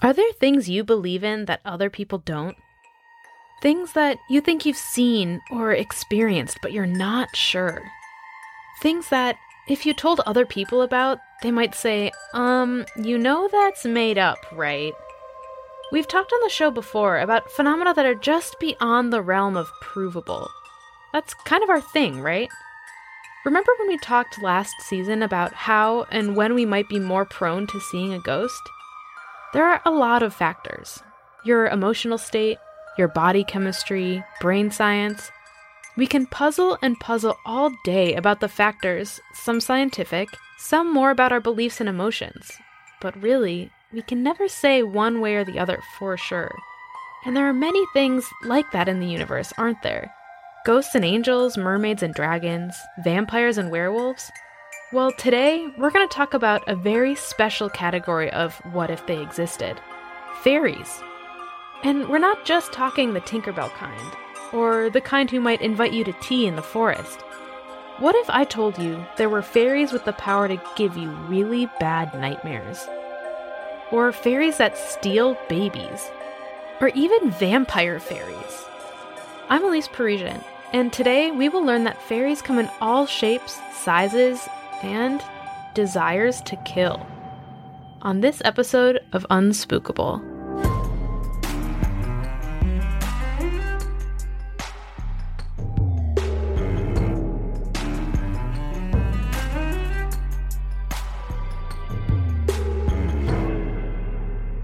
Are there things you believe in that other people don't? Things that you think you've seen or experienced, but you're not sure. Things that, if you told other people about, they might say, um, you know that's made up, right? We've talked on the show before about phenomena that are just beyond the realm of provable. That's kind of our thing, right? Remember when we talked last season about how and when we might be more prone to seeing a ghost? There are a lot of factors your emotional state, your body chemistry, brain science. We can puzzle and puzzle all day about the factors, some scientific, some more about our beliefs and emotions. But really, we can never say one way or the other for sure. And there are many things like that in the universe, aren't there? Ghosts and angels, mermaids and dragons, vampires and werewolves. Well, today we're going to talk about a very special category of what if they existed fairies. And we're not just talking the Tinkerbell kind, or the kind who might invite you to tea in the forest. What if I told you there were fairies with the power to give you really bad nightmares? Or fairies that steal babies? Or even vampire fairies? I'm Elise Parisian, and today we will learn that fairies come in all shapes, sizes, and desires to kill. On this episode of Unspookable.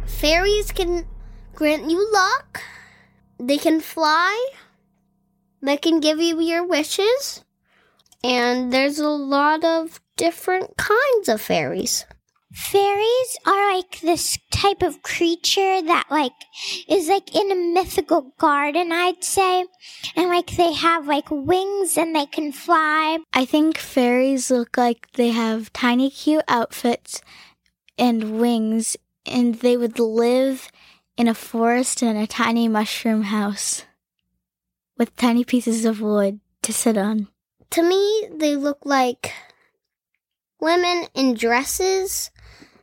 Fairies can grant you luck. They can fly. They can give you your wishes. And there's a lot of different kinds of fairies. Fairies are like this type of creature that like is like in a mythical garden, I'd say. And like they have like wings and they can fly. I think fairies look like they have tiny cute outfits and wings and they would live in a forest in a tiny mushroom house with tiny pieces of wood to sit on. To me, they look like women in dresses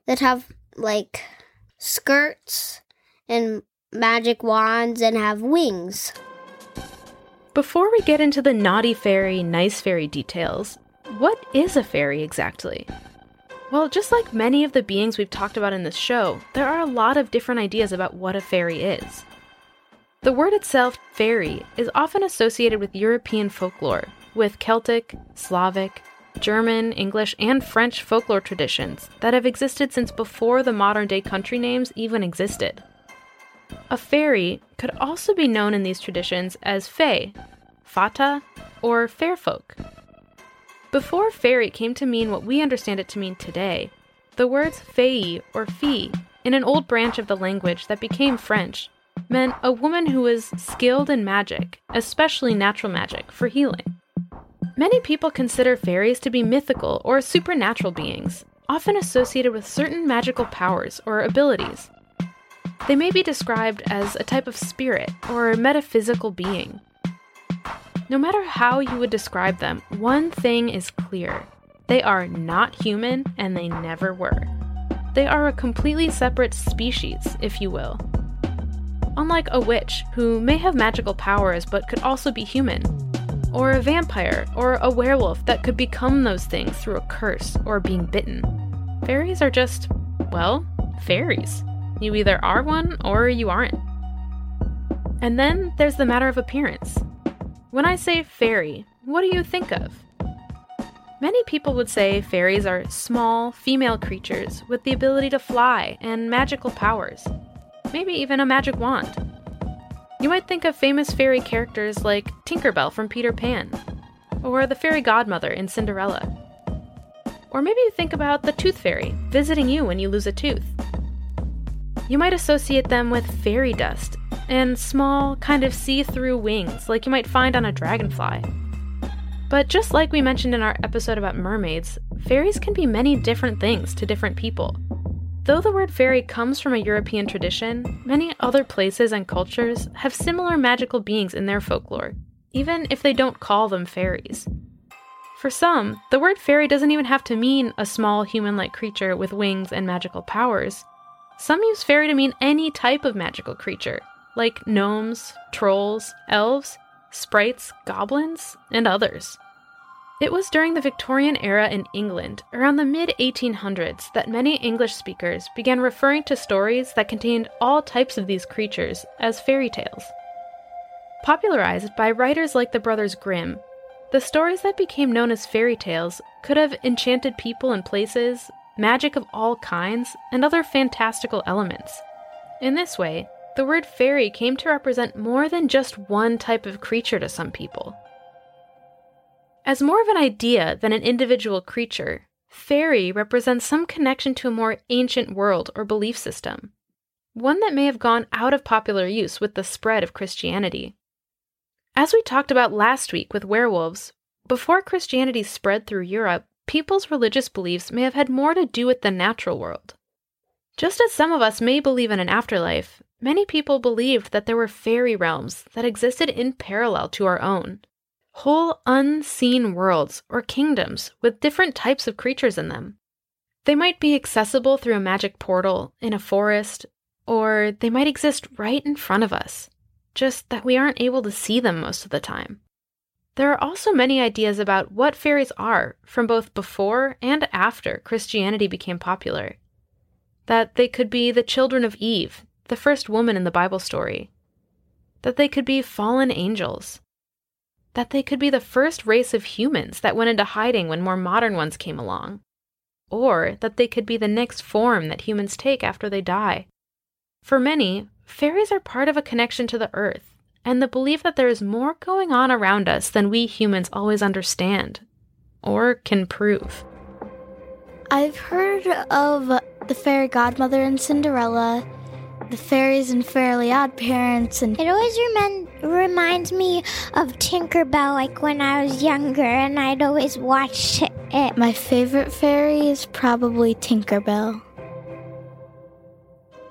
that have like skirts and magic wands and have wings. Before we get into the naughty fairy, nice fairy details, what is a fairy exactly? Well, just like many of the beings we've talked about in this show, there are a lot of different ideas about what a fairy is. The word itself, fairy, is often associated with European folklore, with Celtic, Slavic, German, English, and French folklore traditions that have existed since before the modern day country names even existed. A fairy could also be known in these traditions as fae, fata, or fair folk. Before fairy came to mean what we understand it to mean today, the words fei or fee in an old branch of the language that became French meant a woman who was skilled in magic, especially natural magic, for healing. Many people consider fairies to be mythical or supernatural beings, often associated with certain magical powers or abilities. They may be described as a type of spirit or metaphysical being. No matter how you would describe them, one thing is clear they are not human and they never were. They are a completely separate species, if you will. Unlike a witch, who may have magical powers but could also be human, or a vampire, or a werewolf that could become those things through a curse or being bitten. Fairies are just, well, fairies. You either are one or you aren't. And then there's the matter of appearance. When I say fairy, what do you think of? Many people would say fairies are small, female creatures with the ability to fly and magical powers. Maybe even a magic wand. You might think of famous fairy characters like Tinkerbell from Peter Pan, or the fairy godmother in Cinderella. Or maybe you think about the tooth fairy visiting you when you lose a tooth. you might associate them with fairy dust and small, kind of see through wings like you might find on a dragonfly. But just like we mentioned in our episode about mermaids, fairies can be many different things to different people. Though the word fairy comes from a European tradition, many other places and cultures have similar magical beings in their folklore, even if they don't call them fairies. For some, the word fairy doesn't even have to mean a small human like creature with wings and magical powers. Some use fairy to mean any type of magical creature, like gnomes, trolls, elves, sprites, goblins, and others. It was during the Victorian era in England, around the mid 1800s, that many English speakers began referring to stories that contained all types of these creatures as fairy tales. Popularized by writers like the Brothers Grimm, the stories that became known as fairy tales could have enchanted people and places, magic of all kinds, and other fantastical elements. In this way, the word fairy came to represent more than just one type of creature to some people. As more of an idea than an individual creature, fairy represents some connection to a more ancient world or belief system, one that may have gone out of popular use with the spread of Christianity. As we talked about last week with werewolves, before Christianity spread through Europe, people's religious beliefs may have had more to do with the natural world. Just as some of us may believe in an afterlife, many people believed that there were fairy realms that existed in parallel to our own. Whole unseen worlds or kingdoms with different types of creatures in them. They might be accessible through a magic portal in a forest, or they might exist right in front of us, just that we aren't able to see them most of the time. There are also many ideas about what fairies are from both before and after Christianity became popular. That they could be the children of Eve, the first woman in the Bible story. That they could be fallen angels. That they could be the first race of humans that went into hiding when more modern ones came along. Or that they could be the next form that humans take after they die. For many, fairies are part of a connection to the earth and the belief that there is more going on around us than we humans always understand or can prove. I've heard of the fairy godmother in Cinderella the fairies and Fairly Odd Parents, and it always rem- reminds me of Tinkerbell, like when I was younger, and I'd always watch it. My favorite fairy is probably Tinkerbell.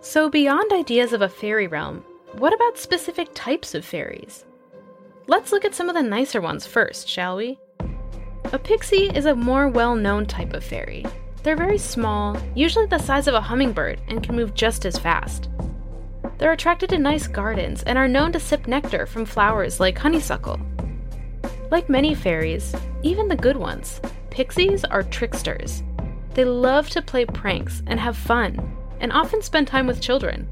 So, beyond ideas of a fairy realm, what about specific types of fairies? Let's look at some of the nicer ones first, shall we? A pixie is a more well known type of fairy. They're very small, usually the size of a hummingbird, and can move just as fast. They're attracted to nice gardens and are known to sip nectar from flowers like honeysuckle. Like many fairies, even the good ones, pixies are tricksters. They love to play pranks and have fun, and often spend time with children.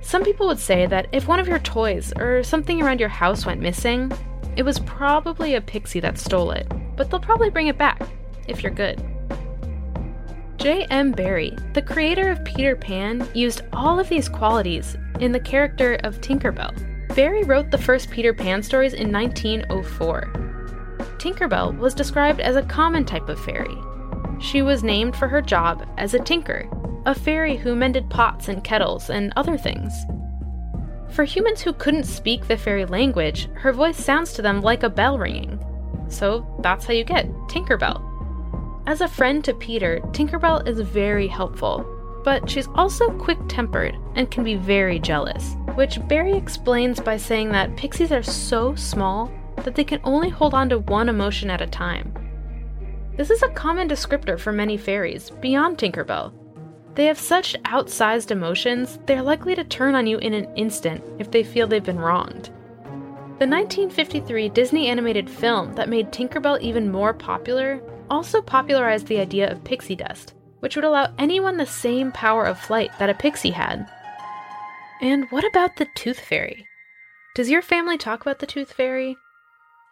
Some people would say that if one of your toys or something around your house went missing, it was probably a pixie that stole it, but they'll probably bring it back if you're good. J.M. Barrie, the creator of Peter Pan, used all of these qualities in the character of Tinkerbell. Barrie wrote the first Peter Pan stories in 1904. Tinkerbell was described as a common type of fairy. She was named for her job as a tinker, a fairy who mended pots and kettles and other things. For humans who couldn't speak the fairy language, her voice sounds to them like a bell ringing. So that's how you get Tinkerbell. As a friend to Peter, Tinkerbell is very helpful, but she's also quick tempered and can be very jealous, which Barrie explains by saying that pixies are so small that they can only hold on to one emotion at a time. This is a common descriptor for many fairies, beyond Tinkerbell. They have such outsized emotions, they are likely to turn on you in an instant if they feel they've been wronged. The 1953 Disney animated film that made Tinkerbell even more popular also popularized the idea of pixie dust, which would allow anyone the same power of flight that a pixie had. And what about the tooth fairy? Does your family talk about the tooth fairy?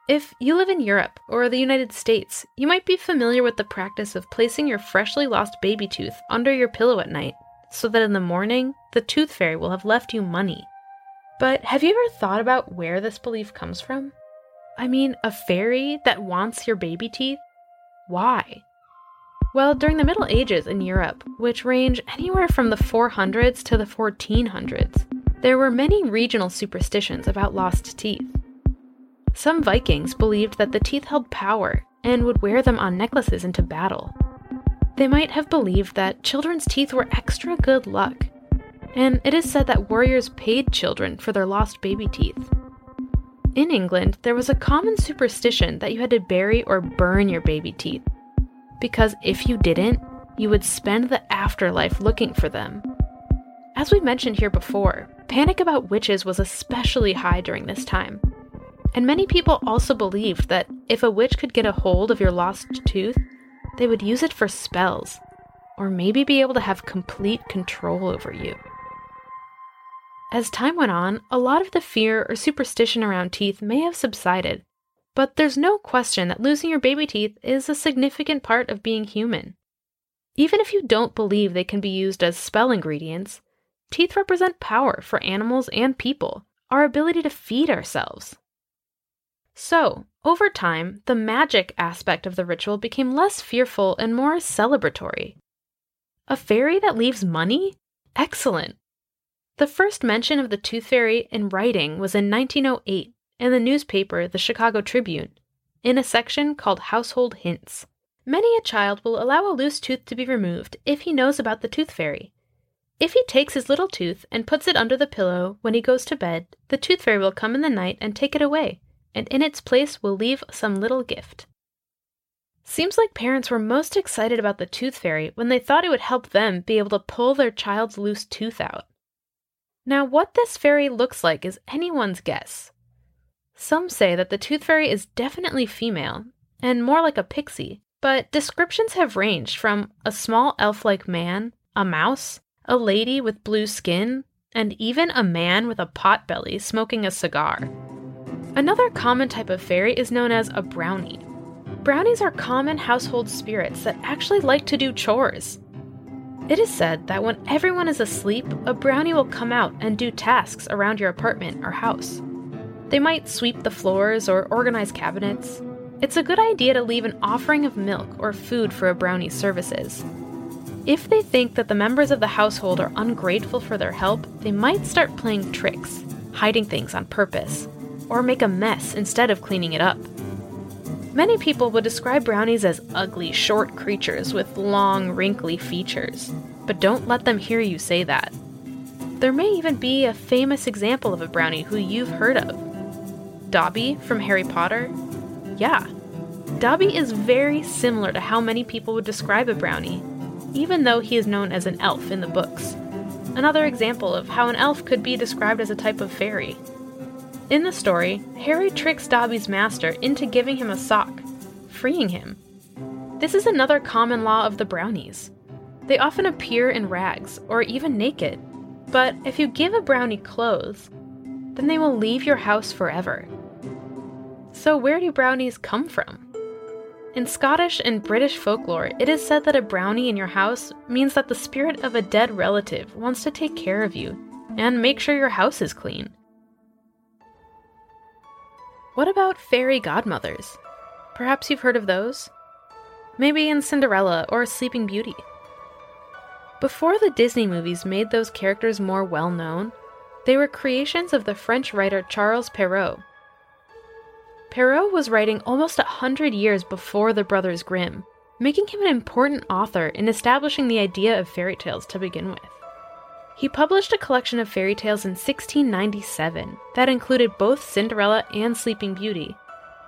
If you live in Europe or the United States, you might be familiar with the practice of placing your freshly lost baby tooth under your pillow at night so that in the morning, the tooth fairy will have left you money. But have you ever thought about where this belief comes from? I mean, a fairy that wants your baby teeth? Why? Well, during the Middle Ages in Europe, which range anywhere from the 400s to the 1400s, there were many regional superstitions about lost teeth. Some Vikings believed that the teeth held power and would wear them on necklaces into battle. They might have believed that children's teeth were extra good luck, and it is said that warriors paid children for their lost baby teeth. In England, there was a common superstition that you had to bury or burn your baby teeth, because if you didn't, you would spend the afterlife looking for them. As we mentioned here before, panic about witches was especially high during this time. And many people also believed that if a witch could get a hold of your lost tooth, they would use it for spells, or maybe be able to have complete control over you. As time went on, a lot of the fear or superstition around teeth may have subsided, but there's no question that losing your baby teeth is a significant part of being human. Even if you don't believe they can be used as spell ingredients, teeth represent power for animals and people, our ability to feed ourselves. So, over time, the magic aspect of the ritual became less fearful and more celebratory. A fairy that leaves money? Excellent. The first mention of the Tooth Fairy in writing was in 1908 in the newspaper The Chicago Tribune, in a section called Household Hints. Many a child will allow a loose tooth to be removed if he knows about the Tooth Fairy. If he takes his little tooth and puts it under the pillow when he goes to bed, the Tooth Fairy will come in the night and take it away, and in its place will leave some little gift. Seems like parents were most excited about the Tooth Fairy when they thought it would help them be able to pull their child's loose tooth out. Now, what this fairy looks like is anyone's guess. Some say that the tooth fairy is definitely female, and more like a pixie, but descriptions have ranged from a small elf like man, a mouse, a lady with blue skin, and even a man with a pot belly smoking a cigar. Another common type of fairy is known as a brownie. Brownies are common household spirits that actually like to do chores. It is said that when everyone is asleep, a brownie will come out and do tasks around your apartment or house. They might sweep the floors or organize cabinets. It's a good idea to leave an offering of milk or food for a brownie's services. If they think that the members of the household are ungrateful for their help, they might start playing tricks, hiding things on purpose, or make a mess instead of cleaning it up. Many people would describe brownies as ugly, short creatures with long, wrinkly features, but don't let them hear you say that. There may even be a famous example of a brownie who you've heard of. Dobby from Harry Potter? Yeah. Dobby is very similar to how many people would describe a brownie, even though he is known as an elf in the books. Another example of how an elf could be described as a type of fairy. In the story, Harry tricks Dobby's master into giving him a sock, freeing him. This is another common law of the brownies. They often appear in rags or even naked, but if you give a brownie clothes, then they will leave your house forever. So, where do brownies come from? In Scottish and British folklore, it is said that a brownie in your house means that the spirit of a dead relative wants to take care of you and make sure your house is clean. What about fairy godmothers? Perhaps you've heard of those? Maybe in Cinderella or Sleeping Beauty. Before the Disney movies made those characters more well known, they were creations of the French writer Charles Perrault. Perrault was writing almost a hundred years before the Brothers Grimm, making him an important author in establishing the idea of fairy tales to begin with. He published a collection of fairy tales in 1697 that included both Cinderella and Sleeping Beauty,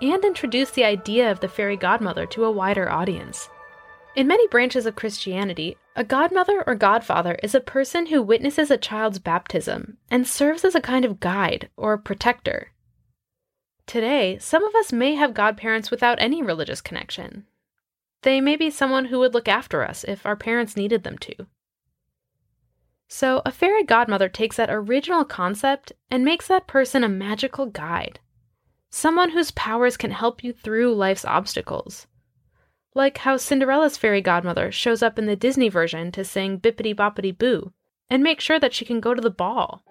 and introduced the idea of the fairy godmother to a wider audience. In many branches of Christianity, a godmother or godfather is a person who witnesses a child's baptism and serves as a kind of guide or protector. Today, some of us may have godparents without any religious connection. They may be someone who would look after us if our parents needed them to. So, a fairy godmother takes that original concept and makes that person a magical guide. Someone whose powers can help you through life's obstacles. Like how Cinderella's fairy godmother shows up in the Disney version to sing Bippity Boppity Boo and make sure that she can go to the ball.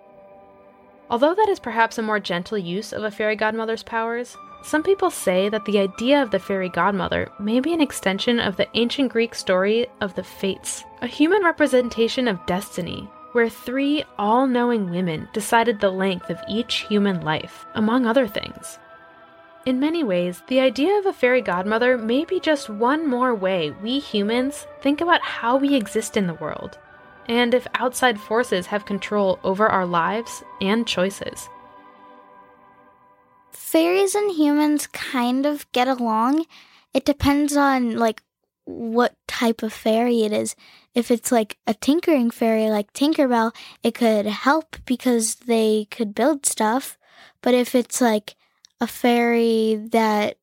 Although that is perhaps a more gentle use of a fairy godmother's powers, some people say that the idea of the fairy godmother may be an extension of the ancient Greek story of the Fates, a human representation of destiny, where three all knowing women decided the length of each human life, among other things. In many ways, the idea of a fairy godmother may be just one more way we humans think about how we exist in the world, and if outside forces have control over our lives and choices fairies and humans kind of get along. It depends on like what type of fairy it is. If it's like a tinkering fairy like Tinkerbell, it could help because they could build stuff. But if it's like a fairy that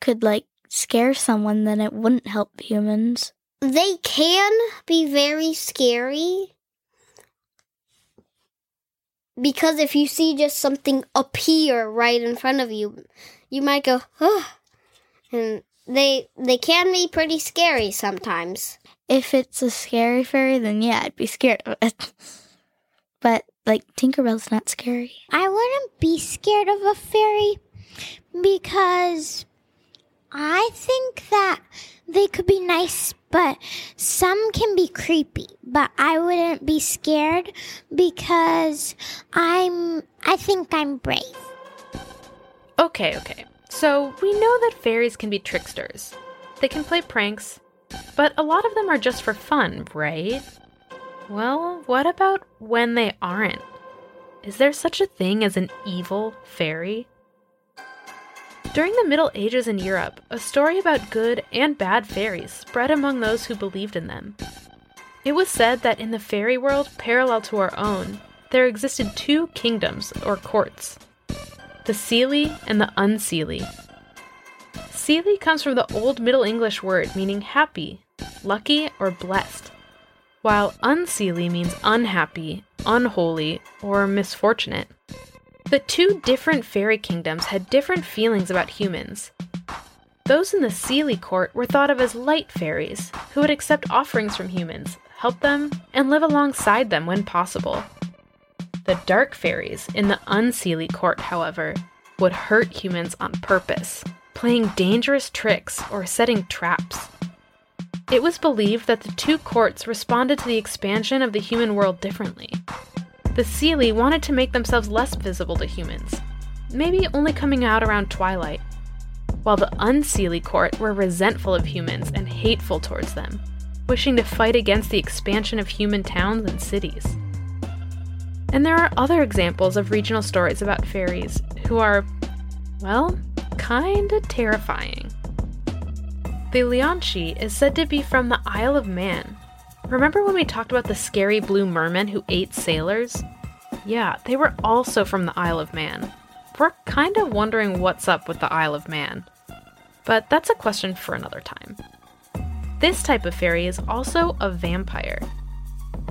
could like scare someone, then it wouldn't help humans. They can be very scary because if you see just something appear right in front of you, you might go, oh, and they they can be pretty scary sometimes. If it's a scary fairy, then yeah, I'd be scared of it. But like Tinkerbell's not scary. I wouldn't be scared of a fairy because I think that they could be nice, but some can be creepy. But I wouldn't be scared because I'm I think I'm brave. Okay, okay. So we know that fairies can be tricksters. They can play pranks, but a lot of them are just for fun, right? Well, what about when they aren't? Is there such a thing as an evil fairy? During the Middle Ages in Europe, a story about good and bad fairies spread among those who believed in them. It was said that in the fairy world parallel to our own, there existed two kingdoms or courts the Seelie and the Unseelie. Seelie comes from the Old Middle English word meaning happy, lucky, or blessed, while Unseelie means unhappy, unholy, or misfortunate. The two different fairy kingdoms had different feelings about humans. Those in the Seelie court were thought of as light fairies, who would accept offerings from humans, help them, and live alongside them when possible. The dark fairies in the Unseelie court, however, would hurt humans on purpose, playing dangerous tricks or setting traps. It was believed that the two courts responded to the expansion of the human world differently, the Seelie wanted to make themselves less visible to humans, maybe only coming out around twilight, while the Unseelie court were resentful of humans and hateful towards them, wishing to fight against the expansion of human towns and cities. And there are other examples of regional stories about fairies who are, well, kinda terrifying. The Lhiannan Shee is said to be from the Isle of Man, Remember when we talked about the scary blue merman who ate sailors? Yeah, they were also from the Isle of Man. We're kind of wondering what's up with the Isle of Man. But that's a question for another time. This type of fairy is also a vampire.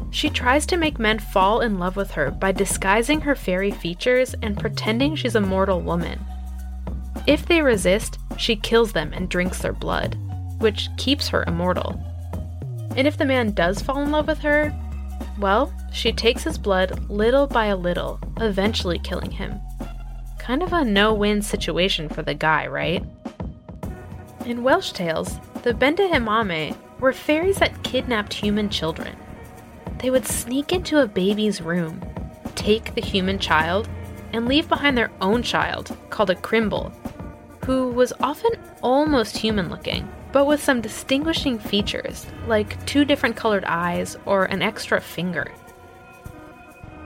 She tries to make men fall in love with her by disguising her fairy features and pretending she's a mortal woman. If they resist, she kills them and drinks their blood, which keeps her immortal. And if the man does fall in love with her, well, she takes his blood little by little, eventually killing him. Kind of a no win situation for the guy, right? In Welsh tales, the Bendith y Mamau were fairies that kidnapped human children. They would sneak into a baby's room, take the human child, and leave behind their own child, called a crimbil, who was often almost human looking but with some distinguishing features, like two different colored eyes or an extra finger.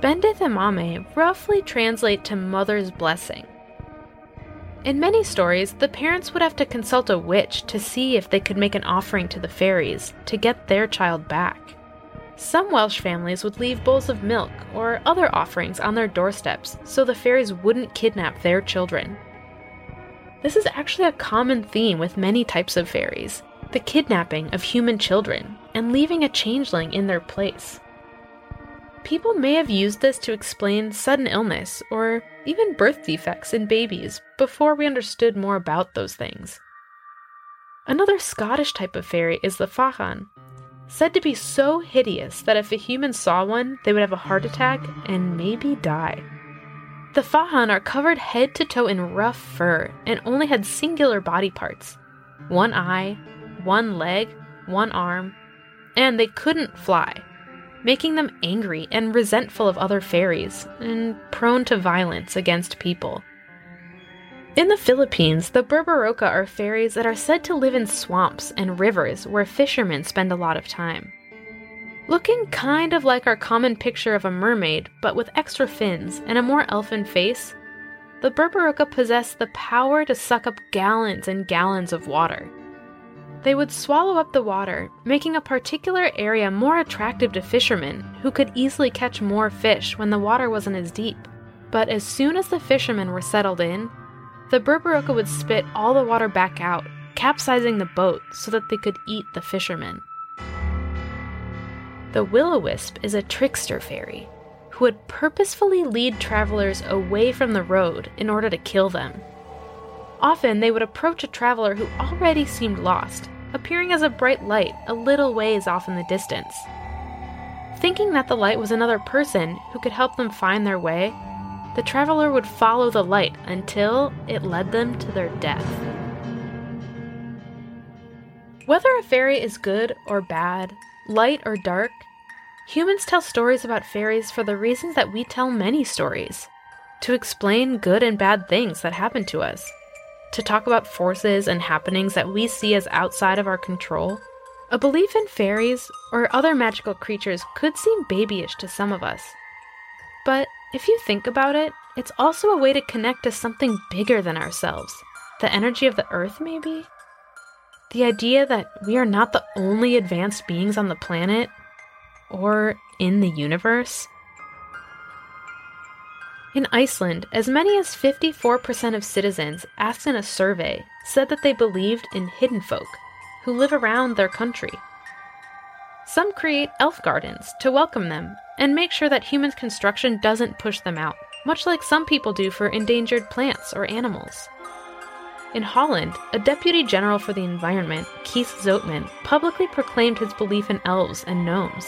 Bendith y Mamau roughly translate to mother's blessing. In many stories, the parents would have to consult a witch to see if they could make an offering to the fairies to get their child back. Some Welsh families would leave bowls of milk or other offerings on their doorsteps so the fairies wouldn't kidnap their children. This is actually a common theme with many types of fairies the kidnapping of human children and leaving a changeling in their place. People may have used this to explain sudden illness or even birth defects in babies before we understood more about those things. Another Scottish type of fairy is the Fachan, said to be so hideous that if a human saw one, they would have a heart attack and maybe die. The Fachan are covered head to toe in rough fur and only had singular body parts one eye, one leg, one arm, and they couldn't fly, making them angry and resentful of other fairies and prone to violence against people. In the Philippines, the Berberoka are fairies that are said to live in swamps and rivers where fishermen spend a lot of time. Looking kind of like our common picture of a mermaid, but with extra fins and a more elfin face, the Berberoka possess the power to suck up gallons and gallons of water. They would swallow up the water, making a particular area more attractive to fishermen who could easily catch more fish when the water wasn't as deep. But as soon as the fishermen were settled in, the Berberoka would spit all the water back out, capsizing the boat so that they could eat the fishermen. The will o wisp is a trickster fairy who would purposefully lead travelers away from the road in order to kill them. Often they would approach a traveler who already seemed lost, appearing as a bright light a little ways off in the distance. Thinking that the light was another person who could help them find their way, the traveler would follow the light until it led them to their death. Whether a fairy is good or bad, light or dark, humans tell stories about fairies for the reasons that we tell many stories to explain good and bad things that happen to us, to talk about forces and happenings that we see as outside of our control. A belief in fairies or other magical creatures could seem babyish to some of us. But if you think about it, it's also a way to connect to something bigger than ourselves. The energy of the earth, maybe? The idea that we are not the only advanced beings on the planet or in the universe. In Iceland, as many as 54% of citizens asked in a survey said that they believed in hidden folk who live around their country. Some create elf gardens to welcome them and make sure that human construction doesn't push them out, much like some people do for endangered plants or animals. In Holland, a deputy general for the environment, Kees Zoutman, publicly proclaimed his belief in elves and gnomes.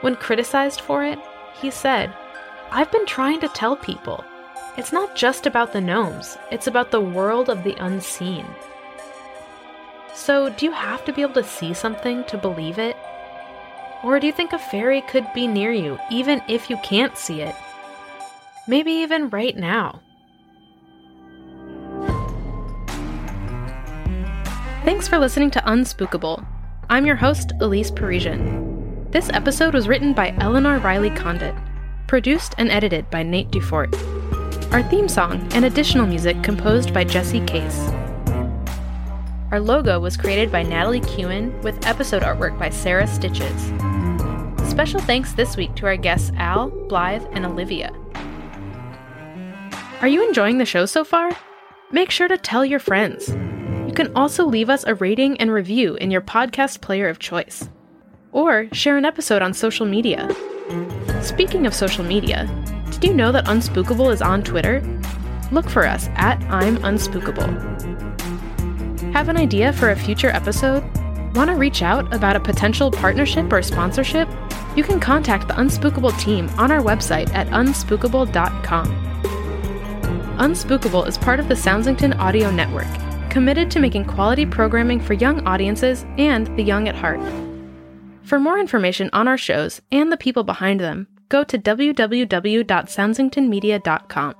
When criticized for it, he said, I've been trying to tell people. It's not just about the gnomes, it's about the world of the unseen. So, do you have to be able to see something to believe it? Or do you think a fairy could be near you even if you can't see it? Maybe even right now. Thanks for listening to Unspookable. I'm your host, Elise Parisian. This episode was written by Ellenor Riley Condit, produced and edited by Nate DuFort. Our theme song and additional music composed by Jesse Case. Our logo was created by Natalie Khuen with episode artwork by Sarah Stitches. Special thanks this week to our guests Al, Blythe, and Olivia. Are you enjoying the show so far? Make sure to tell your friends. You can also leave us a rating and review in your podcast player of choice. Or share an episode on social media. Speaking of social media, did you know that Unspookable is on Twitter? Look for us at I'm Unspookable. Have an idea for a future episode? Want to reach out about a potential partnership or sponsorship? You can contact the Unspookable team on our website at unspookable.com. Unspookable is part of the Soundsington Audio Network, committed to making quality programming for young audiences and the young at heart. For more information on our shows and the people behind them, go to www.soundsingtonmedia.com.